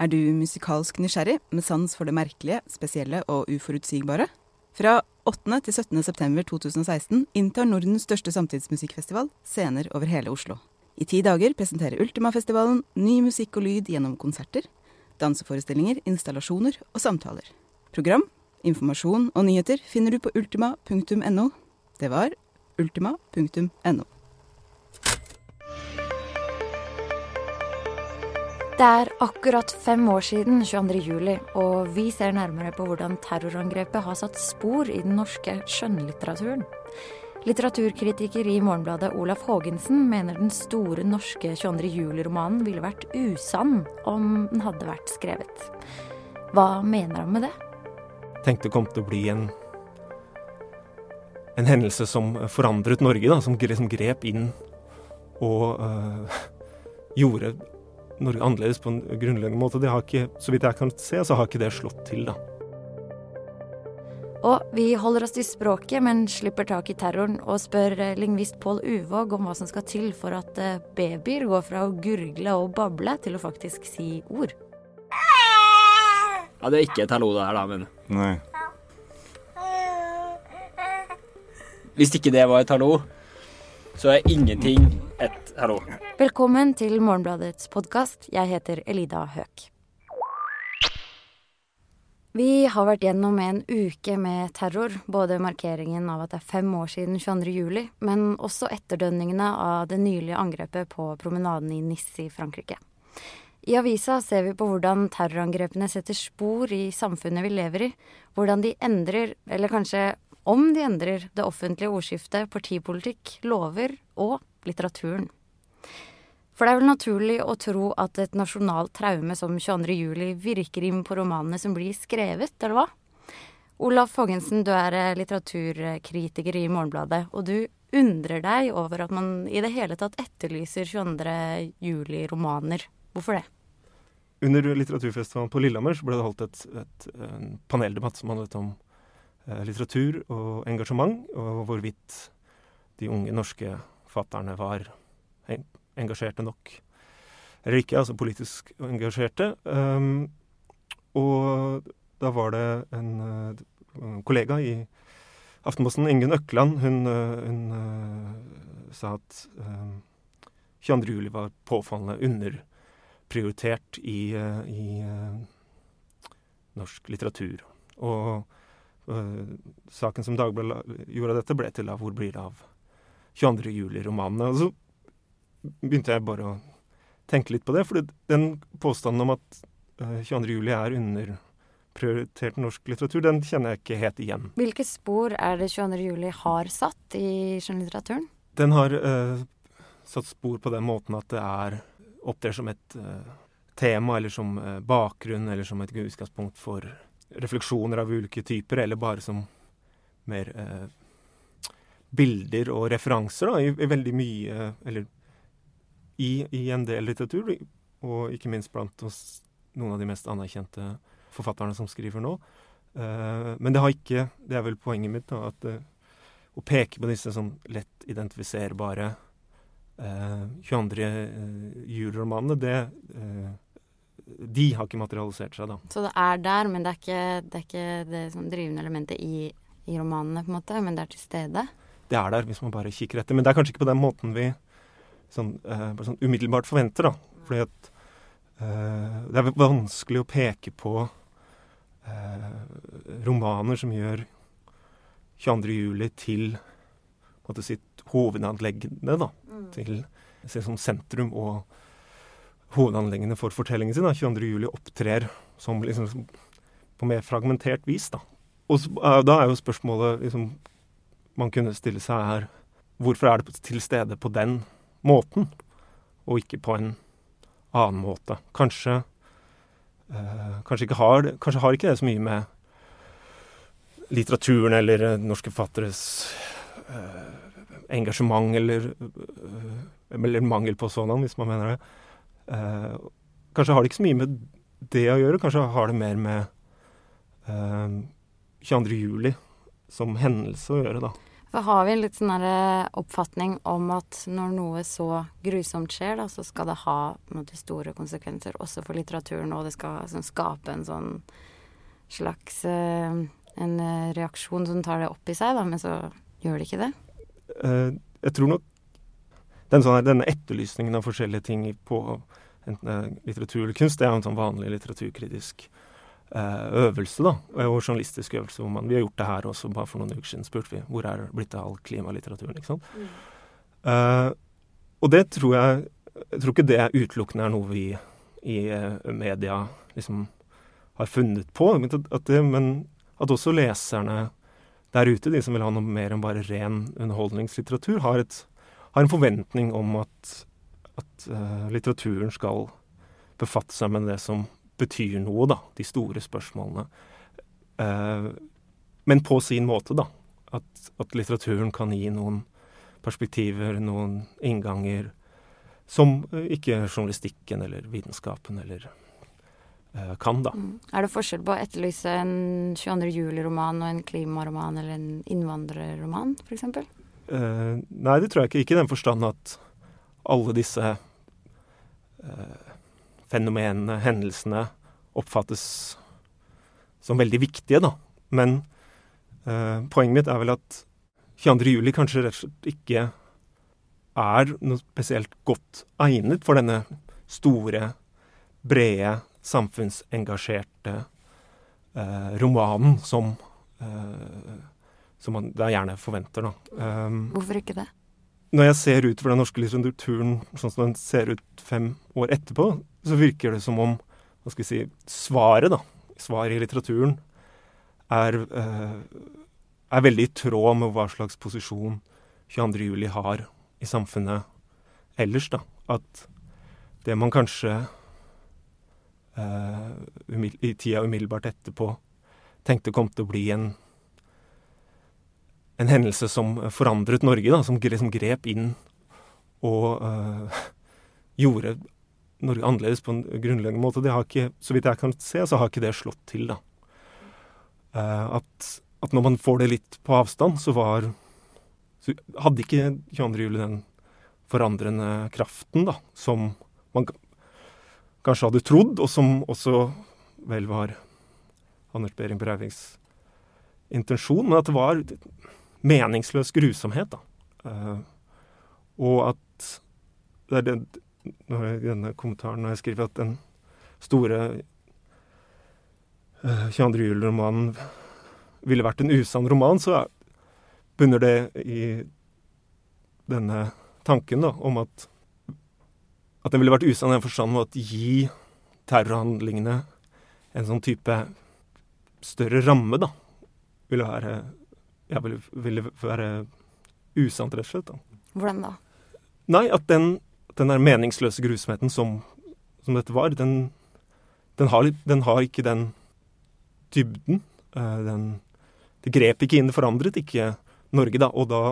Er du musikalsk nysgjerrig, med sans for det merkelige, spesielle og uforutsigbare? Fra 8. til 17. september 2016 inntar Nordens største samtidsmusikkfestival scener over hele Oslo. I ti dager presenterer Ultimafestivalen ny musikk og lyd gjennom konserter, danseforestillinger, installasjoner og samtaler. Program, informasjon og nyheter finner du på ultima.no. Det var ultima.no. Det er akkurat fem år siden 22. juli, og vi ser nærmere på hvordan terrorangrepet har satt spor i den norske skjønnlitteraturen. Litteraturkritiker i Morgenbladet Olaf Haagensen mener den store norske 22. juli-romanen ville vært usann om den hadde vært skrevet. Hva mener han med det? Tenkte det kom til å bli en, en hendelse som forandret Norge, da, som, som grep inn og øh, gjorde Norge annerledes på en grunnleggende måte. Det har ikke, så vidt jeg kan se, så har ikke det slått til, da. Og vi holder oss til språket, men slipper tak i terroren og spør eh, lingvist Pål Uvåg om hva som skal til for at eh, babyer går fra å gurgle og bable til å faktisk si ord. Ja, det er ikke et hallo det her, da, men Nei. Hvis ikke det var et hallo, så er ingenting et hallo. Velkommen til Morgenbladets podkast. Jeg heter Elida Høek. Vi har vært gjennom en uke med terror, både markeringen av at det er fem år siden 22. juli, men også etterdønningene av det nylige angrepet på promenaden i Nice i Frankrike. I avisa ser vi på hvordan terrorangrepene setter spor i samfunnet vi lever i, hvordan de endrer, eller kanskje om de endrer, det offentlige ordskiftet, partipolitikk, lover og litteraturen. For det er vel naturlig å tro at et nasjonalt traume som 22. juli virker inn på romanene som blir skrevet, eller hva? Olaf Foggensen, du er eh, litteraturkritiker i Morgenbladet, og du undrer deg over at man i det hele tatt etterlyser 22. juli-romaner. Hvorfor det? Under litteraturfestivalen på Lillehammer ble det holdt et, et, en paneldebatt som handlet om eh, litteratur og engasjement, og hvorvidt de unge norske fatterne var engasjerte nok. Eller ikke, altså politisk engasjerte. Um, og da var det en en kollega i Aftenposten, Ingunn Økland, hun, uh, hun uh, sa at 22. juli var påfallende underprioritert i, i norsk litteratur. Og saken som Dagbladet gjorde av dette, ble til av 'Hvor blir det av 22. juli-romanene'? Og så begynte jeg bare å tenke litt på det. For den påstanden om at 22. Eh, juli er underprioritert norsk litteratur, den kjenner jeg ikke helt igjen. Hvilke spor er det 22. juli har satt i skjønnlitteraturen? Den har uh, satt spor på den måten at det er opptrer som et uh, tema, eller som uh, bakgrunn, eller som et utgangspunkt for refleksjoner av ulike typer, eller bare som mer bilder og referanser da, i, i veldig mye Eller i, i, en del litteratur, og ikke minst blant oss, noen av de mest anerkjente forfatterne som skriver nå. Uh, men det har ikke Det er vel poenget mitt, da, at uh, å peke på disse som lett identifiserbare uh, 22. Uh, juleromanene, det De har ikke materialisert seg, da. Så det er der, men det er ikke det, er ikke det som drivende elementet i, i romanene, på en måte, men det er til stede? Det er der, hvis man bare kikker etter. Men det er kanskje ikke på den måten vi sånn, eh, sånn umiddelbart forventer. da. Fordi at uh, det er vanskelig å peke på eh, romaner som gjør 22. juli til måte, sitt hovedanleggende. da, mm. Til sånn sentrum og hovedanleggende for fortellingen sin. da, 22. juli opptrer som liksom på mer fragmentert vis. da. Og så, da er jo spørsmålet liksom, man kunne stille seg her Hvorfor er det til stede på den måten, og ikke på en annen måte. Kanskje, eh, kanskje, ikke har, kanskje har ikke det så mye med litteraturen eller eh, norske forfatteres eh, engasjement eller, eh, eller, mangel på sådan, hvis man mener det. Eh, kanskje har det ikke så mye med det å gjøre. Kanskje har det mer med 22. Eh, juli som hendelse å gjøre, da. For har vi en litt sånn derre oppfatning om at når noe så grusomt skjer, da, så skal det ha måte, store konsekvenser også for litteraturen, og det skal sånn, skape en sånn slags uh, en eh, reaksjon som tar det opp i seg, da, men så gjør det ikke det? Uh, jeg tror nok den sånn, denne etterlysningen av forskjellige ting på enten litteratur eller kunst, det er en sånn vanlig litteraturkritisk øvelse, da, og journalistisk øvelse. hvor man, Vi har gjort det her også, bare for noen uker siden spurte vi hvor er det blitt av all klimalitteraturen. ikke sant? Mm. Uh, og det tror jeg Jeg tror ikke det utelukkende er noe vi i uh, media liksom har funnet på, at det, men at også leserne der ute, de som vil ha noe mer enn bare ren underholdningslitteratur, har, et, har en forventning om at, at uh, litteraturen skal befatte seg med det som betyr noe, da. De store spørsmålene. Uh, men på sin måte, da. At, at, litteraturen kan gi noen perspektiver, noen innganger, som uh, ikke journalistikken eller vitenskapen eller Eh, kan, da. Mm. Er det forskjell på å etterlyse en 22. juli-roman og en klimaroman eller en innvandrerroman, f.eks.? Uh, nei, det tror jeg ikke. Ikke i den forstand at alle disse uh, fenomenene, hendelsene, oppfattes som veldig viktige, da. Men eh, poenget mitt er vel at 22. juli kanskje rett og slett ikke er noe spesielt godt egnet for denne store, brede samfunnsengasjerte eh, romanen som, eh, som man da gjerne forventer. Da. Um, Hvorfor ikke det? Når jeg ser ut for den norske litteraturen sånn som den ser ut fem år etterpå, så virker det som om hva skal vi si, svaret, da, svaret i litteraturen, er, eh, er veldig i tråd med hva slags posisjon 22.07 har i samfunnet ellers. da. At det man kanskje uh, i tida umiddelbart etterpå tenkte kom til å bli en, en hendelse som forandret Norge, da, som som grep inn og uh, gjorde Norge annerledes på en grunnleggende måte. Det har ikke, så vidt jeg kan se, så har ikke det slått til, da. Uh, at, at, når man får det litt på avstand, så var så Hadde ikke 22. juli den forandrende kraften, da, som man kanskje hadde trodd, og som også vel var Anders Behring Breiviks intensjon, men at det var meningsløs grusomhet. da. Uh, og at det er den, denne kommentaren når jeg skriver at den store uh, 22. juli-romanen ville vært en usann roman, så bunner det i denne tanken da, om at at den ville vært usann i den forstand at gi terrorhandlingene en sånn type større ramme, da, ville være Ja, ville, ville være usant, rett og slett. da. Hvordan da? Nei, at den, den der meningsløse grusomheten som, som dette var, den, den, har, den, har, ikke den dybden. Uh, den, det grep ikke inn, det forandret ikke Norge, da. Og da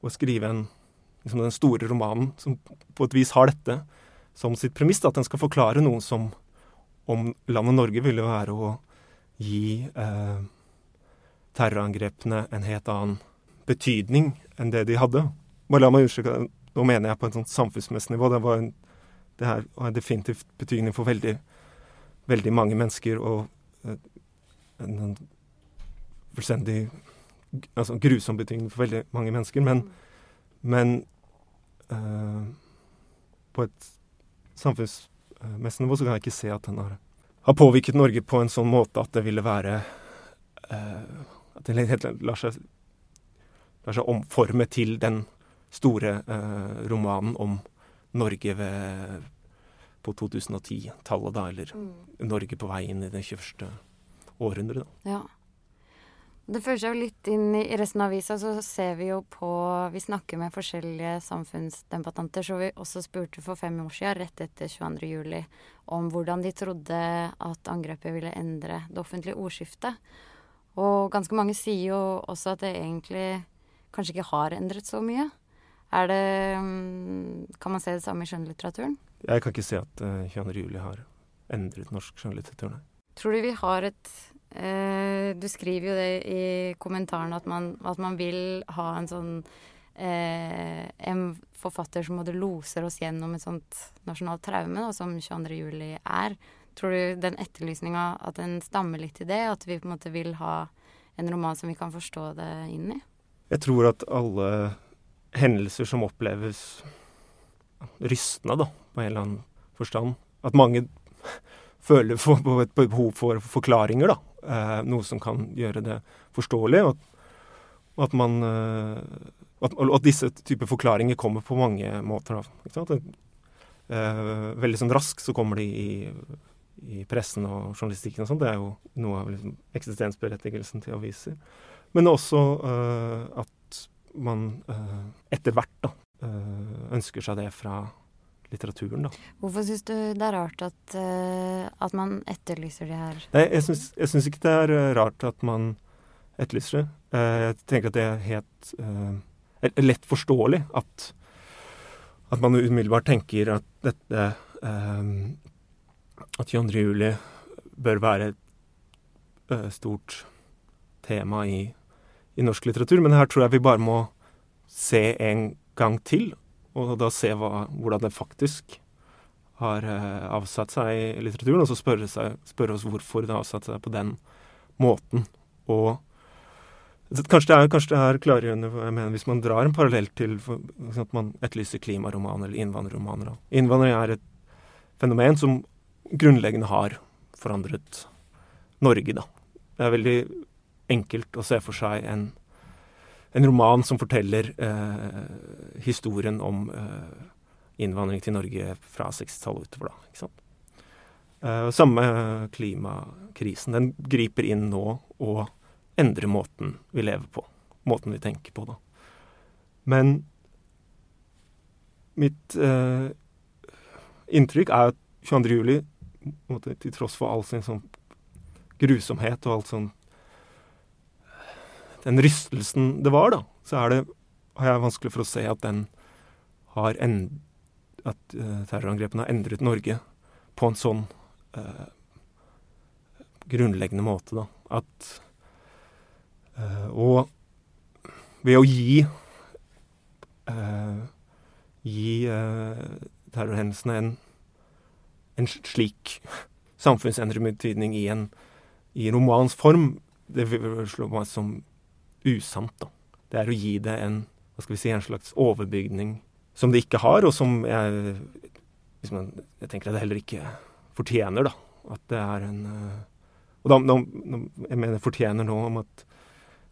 å skrive en, liksom den store romanen som på et vis har dette som sitt premiss, at den skal forklare noe som om landet Norge ville være å gi eh, terrorangrepene en helt annen betydning enn det de hadde. Bare la meg understreke Nå mener jeg på et sånt samfunnsmessig nivå. Det, en, det her har definitivt betydning for veldig, veldig mange mennesker og eh, en, en fullstendig altså, grusom betydning for veldig mange mennesker. Men, men uh, på et samfunnsmessig nivå, så kan jeg ikke se at den har, har, påvirket Norge på en sånn måte at det ville være uh, At det lar seg, lar seg omforme til den store eh, romanen om Norge ved, på 2010-tallet, da, eller mm. Norge på vei inn i det 21. århundret. Da. Ja. Det fører seg jo litt inn i resten av avisa, så ser vi jo på Vi snakker med forskjellige samfunnsdebattanter, så vi også spurte for fem år siden, rett etter 22. juli, om hvordan de trodde at angrepet ville endre det offentlige ordskiftet. Og ganske mange sier jo også at det egentlig kanskje ikke har endret så mye. Er det mm, Kan man se det samme i skjønnlitteraturen? Jeg kan ikke se at uh, 22. juli har endret norsk skjønnlitteratur, nei. Tror du vi har et uh, du skriver jo det i kommentaren at man, at man vil ha en sånn uh, En forfatter som både loser oss gjennom et sånt nasjonalt traume, da, som 22. juli er. Tror du den etterlysninga at den stammer litt i det? At vi på en måte vil ha en roman som vi kan forstå det inn i? Jeg tror at alle hendelser som oppleves rystende, da, på en eller annen forstand At mange føler for, på et behov for forklaringer, da. Eh, noe som kan gjøre det forståelig. Og at, man eh, at, at, disse typer forklaringer kommer på mange måter. Da, eh, veldig sånn raskt så kommer de i, i pressen og journalistikken og sånt. Det er jo noe av liksom, eksistensberettigelsen til aviser. Men også eh, at man eh, etter hvert da, eh, ønsker seg det fra litteraturen. Da. Hvorfor syns du det er rart at, uh, at man etterlyser det her? Nei, jeg syns ikke det er rart at man etterlyser det. Jeg tenker at det er helt lett forståelig at, at man umiddelbart tenker at dette At 22. juli bør være et stort tema i, i norsk litteratur. Men her tror jeg vi bare må se en gang til og da se hva, hvordan det faktisk har eh, avsatt seg i litteraturen, og så spørre, seg, spørre, oss hvorfor det har avsatt seg på den måten. Og kanskje det er, kanskje det er klargjørende jeg mener, hvis man drar en parallell til for, at man etterlyser klimaromaner eller innvandrerromaner. Innvandring er et fenomen som grunnleggende har forandret Norge, da. Det er veldig enkelt å se for seg en en roman som forteller eh, historien om eh, innvandring til Norge fra 60-tallet utover da. ikke sant? Eh, samme klimakrisen. Den griper inn nå og endrer måten vi lever på. Måten vi tenker på, da. Men mitt eh, inntrykk er at 22. juli, til tross for all sin sånn grusomhet og alt sånn den rystelsen det var, da, så er det, har jeg vanskelig for å se at den har end, at uh, terrorangrepene har endret Norge på en sånn uh, grunnleggende måte, da. At uh, Og ved å gi gi terrorhendelsene en, en slik samfunnsendrende betydning i en i romans form, det vil slå meg som usant. da. Det er å gi det en, hva skal vi si, en slags overbygning som det ikke har, og som jeg, man, jeg tenker at det heller ikke fortjener. da. At det er en eh, Og da, da jeg mener fortjener nå om at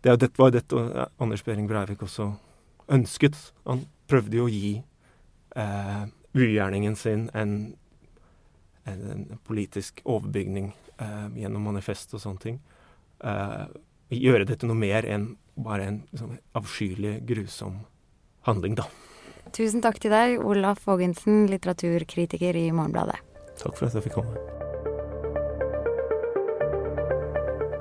det, det var dette Anders Behring Breivik også ønsket. Han prøvde jo å gi eh, ugjerningen sin en, en, en, politisk overbygning eh, gjennom manifest og sånne ting. Eh, gjøre dette noe mer enn bare en sånn avskyelig, grusom handling, da. Tusen takk til deg, Olaf Vågensen, litteraturkritiker i Morgenbladet. Takk for at jeg fikk komme.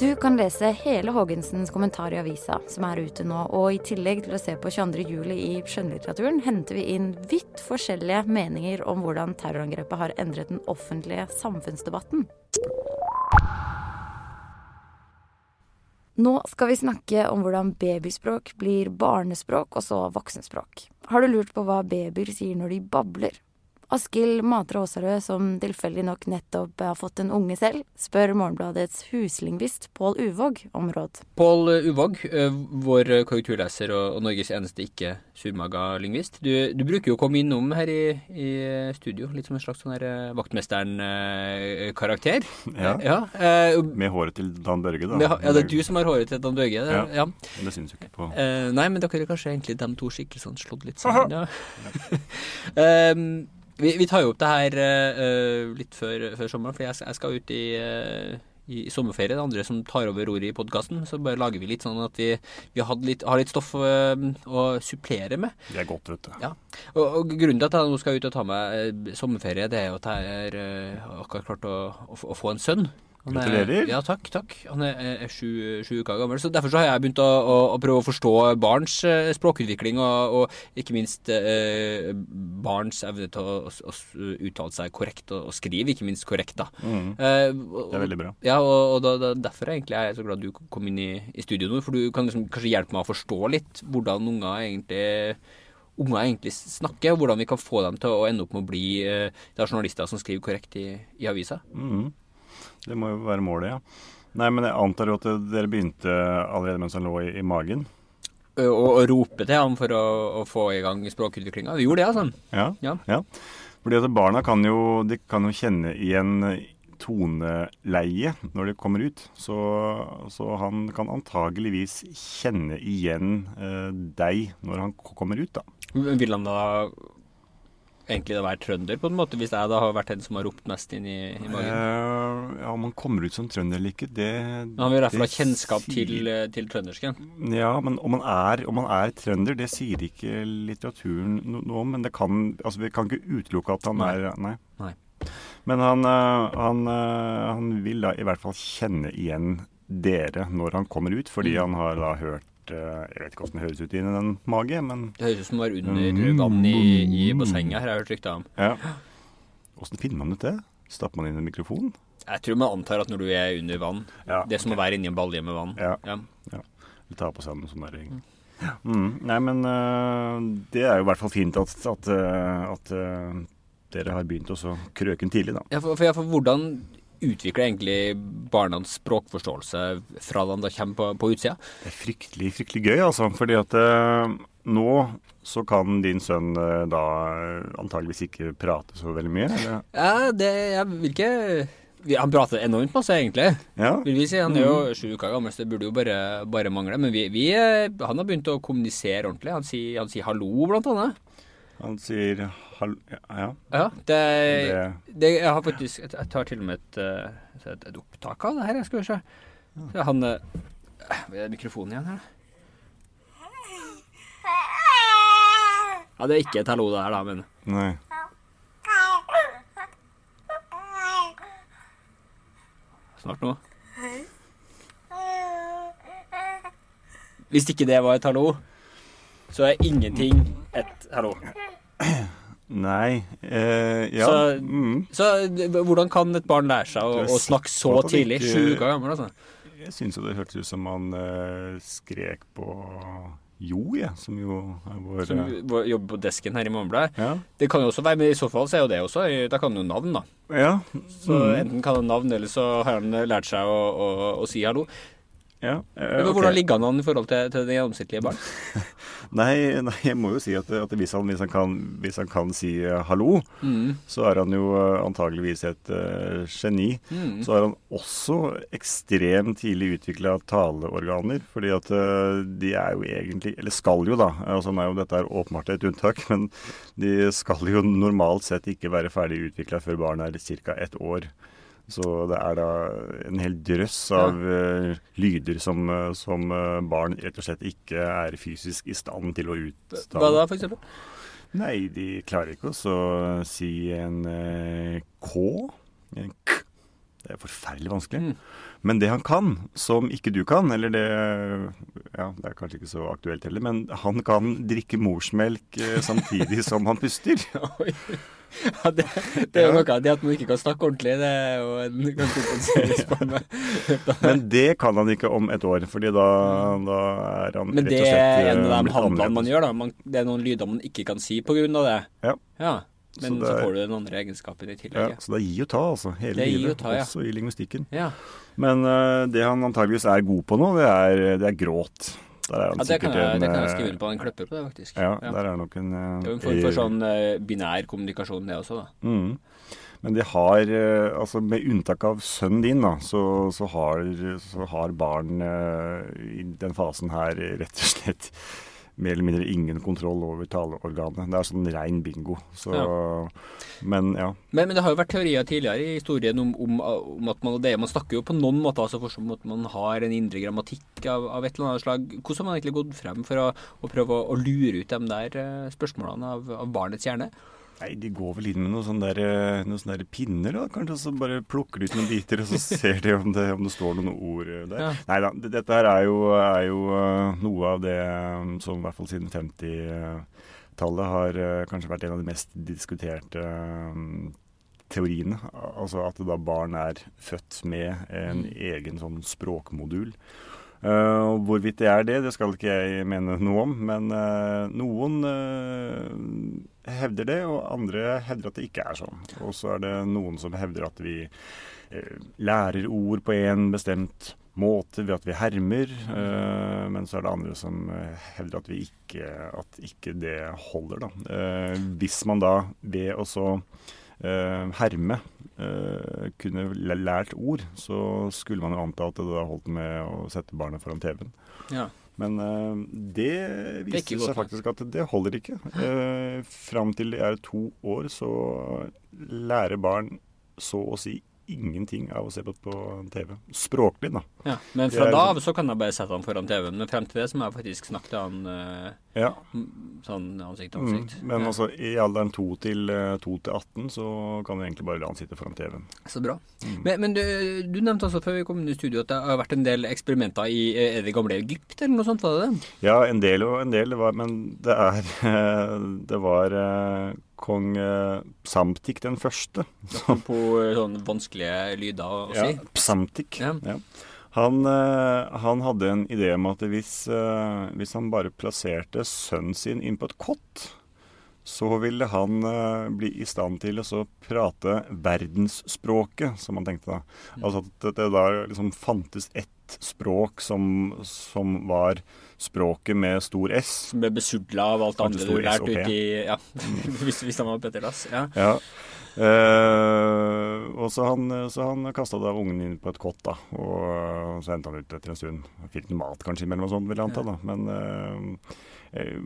Du kan lese hele Haagensens kommentar i avisa, som er ute nå. Og i tillegg til å se på 22. juli i skjønnlitteraturen, henter vi inn vidt forskjellige meninger om hvordan terrorangrepet har endret den offentlige samfunnsdebatten. Nå skal vi snakke om hvordan babyspråk blir barnespråk og så voksenspråk. Har du lurt på hva babyer sier når de babler? Askild Matre Aasarød, som tilfeldig nok nettopp har fått en unge selv, spør Morgenbladets huslingvist Pål Uvåg om råd. Pål Uvåg, eh, vår korrekturleser og, Norges eneste ikke surmaga lingvist. Du, du, bruker jo å komme innom her i, i, studio, litt som en slags sånn eh, vaktmesteren-karakter. Ja. ja uh, med håret til Dan Børge, da. Med, ja, det er du som har håret til Dan Børge. Det, ja, ja. Men det syns jo ikke på uh, Nei, men dere er kanskje egentlig de to skikkelsene slått litt sammen. Ja. um, Vi, vi, tar jo opp det her uh, litt før, før, sommeren, for jeg, jeg skal ut i, uh, i, sommerferie. Det er andre som tar over ordet i podkasten. Så bare lager vi litt sånn at vi, vi har, litt, har, litt, stoff uh, å supplere med. Det er godt, vet du. Ja. Og, og, grunnen til at jeg nå skal ut og ta meg sommerferie, det er jo at jeg har akkurat klart å, å, å, få en sønn. Gratulerer. Ja, takk. takk. Han er, er sju, sju, uker gammel. så Derfor så har jeg begynt å, å, å prøve å forstå barns uh, språkutvikling, og, og, ikke minst eh, barns evne til å, å, uttale seg korrekt og, og, skrive, ikke minst korrekt. da. Mm. Uh, det er veldig bra. Ja, og, da, da, derfor er egentlig jeg så glad du kom inn i, i studio nå, for du kan liksom, kanskje hjelpe meg å forstå litt hvordan unger egentlig unger egentlig snakker, og hvordan vi kan få dem til å ende opp med å bli eh, journalister som skriver korrekt i, i avisa. Mm. Det må jo være målet, ja. Nei, men jeg antar jo at dere begynte allerede mens han lå i, i magen? Å, å rope til ham for å, å få i gang språkutviklinga. Vi gjorde det, altså. Ja, ja. ja. Fordi at barna kan jo, de kan jo kjenne igjen toneleie når de kommer ut. Så, så han kan antageligvis kjenne igjen eh, deg når han kommer ut, da. Vil han da egentlig å være trønder, på en måte, hvis jeg da har vært den som har ropt mest inn i, i magen? Uh, ja, om han kommer ut som trønder eller ikke, det men Han vil i hvert fall ha kjennskap sier... til, eh, til trøndersken? Ja, men om han, er, om han er trønder, det sier ikke litteraturen noe om. Men det kan, altså, vi kan ikke utelukke at han nei. er Nei. nei. Men han, eh, han, han, vil da i hvert fall kjenne igjen dere når han kommer ut, fordi mm. han har da hørt Eh, jeg vet ikke hvordan det høres ut inni den mage, men Det høres ut som det var under vann i, i bassenget her, jeg hørt rykte om. Ja. Åssen finner man ut det? Stapper man inn en mikrofon? Jeg tror man antar at når du er under vann ja, Det er som okay. å være inni en balje med vann. Ja. ja. ja. Vi tar på sammen sånn der mm. mm. Nei, men uh, det er jo i hvert fall fint at, at, uh, at uh, dere har begynt å krøke den tidlig, da. Ja, for, for, for hvordan utvikler egentlig barnas språkforståelse fra de kommer på, på utsida? Det er fryktelig, fryktelig gøy, altså. Fordi at eh, nå så kan din sønn eh, da antageligvis ikke prate så veldig mye? Eller? Ja, det Jeg vil ikke han prater enormt masse, egentlig. Ja. Vil vi si. Han er jo mm. sju uker gammel, så det burde jo bare, bare mangle. Men vi, vi, eh, han har begynt å kommunisere ordentlig. Han sier, han sier hallo, blant annet. Han sier hallo Ja. ja det, det, Jeg har faktisk Jeg tar til og med et, et, et opptak av det her. Jeg skal se. Ja. Han Er mikrofonen igjen her? Ja, det er ikke et hallo det her, da, men Nei. Snart nå. Hvis ikke det var et hallo, så er ingenting et hallo. Nei eh, Ja. Så, mm. så, hvordan kan et barn lære seg å, å snakke så tidlig? Sju uker gammel, altså? Jeg syns jo det hørtes ut som man eh, skrek på Jo, jeg, ja, som jo er vår Som uh, jobber på desken her i Morgenbladet. Ja. Det kan jo også være, men i så fall så er jo det også Da kan han jo navn, da. Ja. Så mm. enten kan han navn, eller så har han lært seg å, å, å si hallo. Ja, eh, okay. Hvordan ligger han an i forhold til, til det gjennomsnittlige barn? nei, nei, jeg må jo si at, at hvis, han, hvis, han kan, hvis, han, kan, si uh, hallo, mm. så er han jo uh, antageligvis et uh, geni. Mm. Så er han også ekstremt tidlig utvikla taleorganer. Fordi at de er jo egentlig Eller skal jo, da. altså jo Dette er åpenbart et unntak, men de skal jo normalt sett ikke være ferdig utvikla før barnet er ca. ett år. Så det er da en hel drøss av ja. uh, lyder som, uh, som uh, barn rett og slett ikke er fysisk i stand til å utstå. Hva da, eksempel? Nei, de klarer ikke å si en K. En K. Det er forferdelig vanskelig. Mm. Men det han kan, som ikke du kan, eller det Ja, det er kanskje ikke så aktuelt heller, men han kan drikke morsmelk samtidig som han puster. Ja, det, det, er jo noe det at man ikke kan snakke ordentlig. Det er jo en ganske kompenserende Men det kan han ikke om et år, fordi da, da er han Men det er en av de handlene man gjør, da. Man, det er noen lyder man ikke kan si på av det. Ja. ja. Men så, så, får du den andre egenskapen i tillegg. Ja, så det er gi og ta, altså. Hele det livet. Ta, ja. Også i lingvistikken. Ja. Men uh, det han antageligvis er god på nå, det er, det er gråt. ja, det kan, jeg, en, det kan jeg skrive under på. Han kløpper på det, faktisk. Ja, der er nok en uh, Det er jo en form for sånn uh, binær kommunikasjon, det også, da. Mm. Men det har Altså, med unntak av sønnen din, da, så, så, har, så har, barn i den fasen her rett og slett mer eller mindre ingen kontroll over taleorganet. Det er sånn rein bingo. Så, ja. Men ja. Men, men, det har jo vært teorier tidligere i historien om, om, om at man, det, man snakker jo på noen måter altså for som at man har en indre grammatikk av, av, et eller annet slag. Hvordan har man egentlig gått frem for å, å prøve å, å, lure ut de der uh, spørsmålene av, av barnets hjerne? Nei, de går vel inn med noen sånne, der, eh, noen sånne der pinner, da. Kanskje så bare plukker ut noen biter, og så ser de om det, om det står noen ord der. Ja. Nei da, dette her er jo, er jo, noe av det som i hvert fall siden 50-tallet har kanskje vært en av de mest diskuterte teoriene. Altså at da barn er født med en mm. egen sånn språkmodul. Uh, hvorvidt det er det, det skal ikke jeg mene noe om. Men uh, noen uh, hevder det, og andre hevder at det ikke er sånn. Og så er det noen som hevder at vi lærer ord på en bestemt måte ved at vi hermer. men så er det andre som hevder at, ikke, at ikke det holder, da. hvis man da ved å så herme eh, kunne lært ord, så skulle man jo anta at det da holdt med å sette barnet foran TV-en. Ja. Men eh, det viser seg faktisk at det holder ikke. Eh, fram til de er to år, så lærer barn så å si ingenting av å se på, på TV. Språklig, da. Ja, men fra da av så kan jeg bare sette han foran TV-en. Men frem til det så må jeg faktisk snakke til han uh, ja. sånn ansikt til ansikt. Mm, men ja. altså i alderen 2 til, 2 til 18 så kan du egentlig bare la han sitte foran TV-en. Så bra. Mm. Men, men du, du, nevnte altså før vi kom inn i studio at det har vært en del eksperimenter i er det gamle Egypt eller noe sånt? var det det? Ja, en del og en del. Var, men det er Det var eh, kong uh, Psamtik den første. På sånne vanskelige lyder å si? Ja, Psamtik. Ja. ja. Han, uh, han, hadde en idé om at hvis, hvis, han bare plasserte sønnen sin inn på et kott, så ville han bli i stand til å prate verdensspråket, som han tenkte da. Mm. Altså at det da liksom fantes ett språk som, som var språket med stor S. Som ble besudla av alt andre du lærte ut i Ja, hvis, hvis han var Petter Dass. Ja. ja. Eh, og så han, så han kasta da ungen inn på et kott, da. Og så endte han ut etter en stund. Fikk noe mat kanskje imellom og sånn, vil jeg anta. da. Men uh, Eh,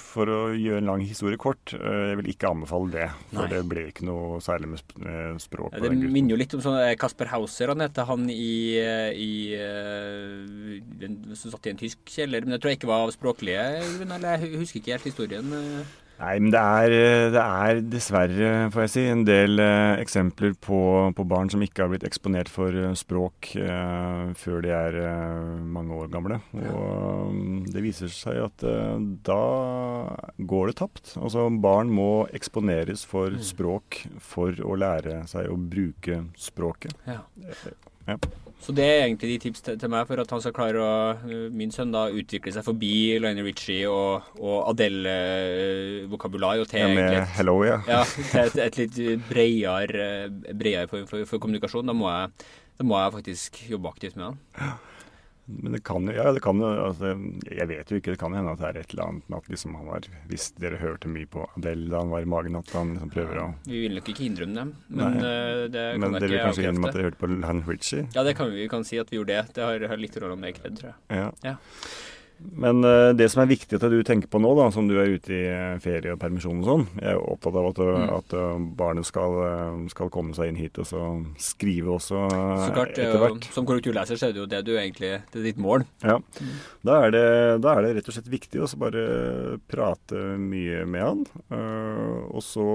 for å gjøre en lang historie kort, eh, jeg vil ikke anbefale det. For Nei. det ble ikke noe særlig med språk. Ja, det minner jo litt om sånn Kasper Hauser, han heter han i, i Som satt i en tysk kjeller. Men det tror jeg ikke var av språklige grunner. Jeg husker ikke helt historien. Nei, men det er, eh, det er, dessverre, får jeg si, en del eh, eksempler på, på, barn som ikke har blitt eksponert for eh, språk eh, før de er eh, mange år gamle. Og mm, det viser seg at eh, da går det tapt. Altså barn må eksponeres for mm. språk for å lære seg å bruke språket. Ja. Ja. Så det er egentlig de tips til, meg for at han skal klare å, uh, min sønn da, utvikle seg forbi Lionel Richie og, og Adele-vokabular. og til ja, med et, hello, ja. ja til et, et litt bredere, bredere for, for, for, kommunikasjon. Da må, jeg, da må jeg faktisk jobbe aktivt med han. Men det kan jo ja, det kan jo altså, Jeg vet jo ikke. Det kan hende at det er et eller annet med at liksom han var Hvis dere hørte mye på Adele da han var i magen, at han liksom prøver å Vi vil nok ikke hindre dem, men Nei. Eh, det kan men dere vil kanskje gjennom at dere hørte på Lan Ritchie? Ja, det kan vi, vi kan si at vi gjorde det. Det har, har litt rolle om det, ikke tror jeg. Ja. ja. Men uh, det som er viktig at du tenker på nå, da, som du er ute i eh, ferie og permisjon og sånn Jeg er opptatt av at, mm. at barnet skal, skal, komme seg inn hit og så skrive også så klart, etter hvert. Som korrekturleser så er det jo det du egentlig Det er ditt mål. Ja. Mm. Da, er det, da, er det, rett og slett viktig å bare prate mye med han. og så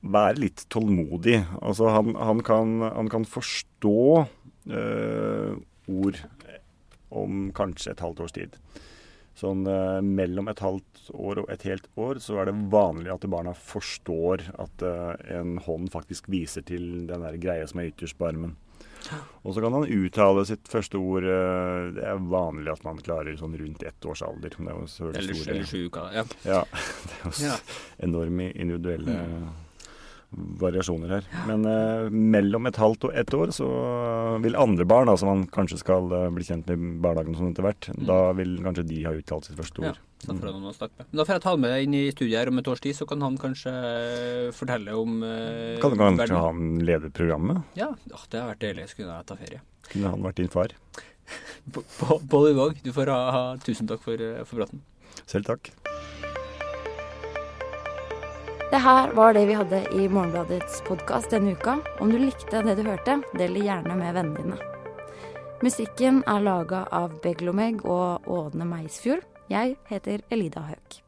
være litt tålmodig. Altså han, han, kan, han kan, forstå ord om kanskje et halvt års tid. Sånn eh, mellom et halvt år og et helt år så er det vanlig at barna forstår at eh, en hånd faktisk viser til den der greia som er ytterst på armen. Og så kan han uttale sitt første ord. Eh, det er vanlig at man klarer sånn rundt ett års alder. eller, sju uker, ja. ja. Det er jo ja. enorme individuelle mm variasjoner her. Men eh, mellom et halvt og ett år så vil andre barn, da, som man kanskje skal eh, bli kjent med barnehagen sånn etter hvert, mm. da vil kanskje de ha uttalt sitt første ord. Ja. Da får, han mm. da får jeg ta med inn i studiet her om et års tid, så kan han kanskje eh, fortelle om eh, Kan kanskje verden. han lede programmet? Ja, oh, det har vært deilig. Skulle jeg ta ferie. Kunne han vært din far? Pål Ivåg, du får ha, ha, tusen takk for, eh, for praten. Selv takk. Det her var det vi hadde i Morgenbladets podkast denne uka. Om du likte det du hørte, del det gjerne med vennene dine. Musikken er laga av Beglomeg og Ådne Meisfjord. Jeg heter Elida Hauk.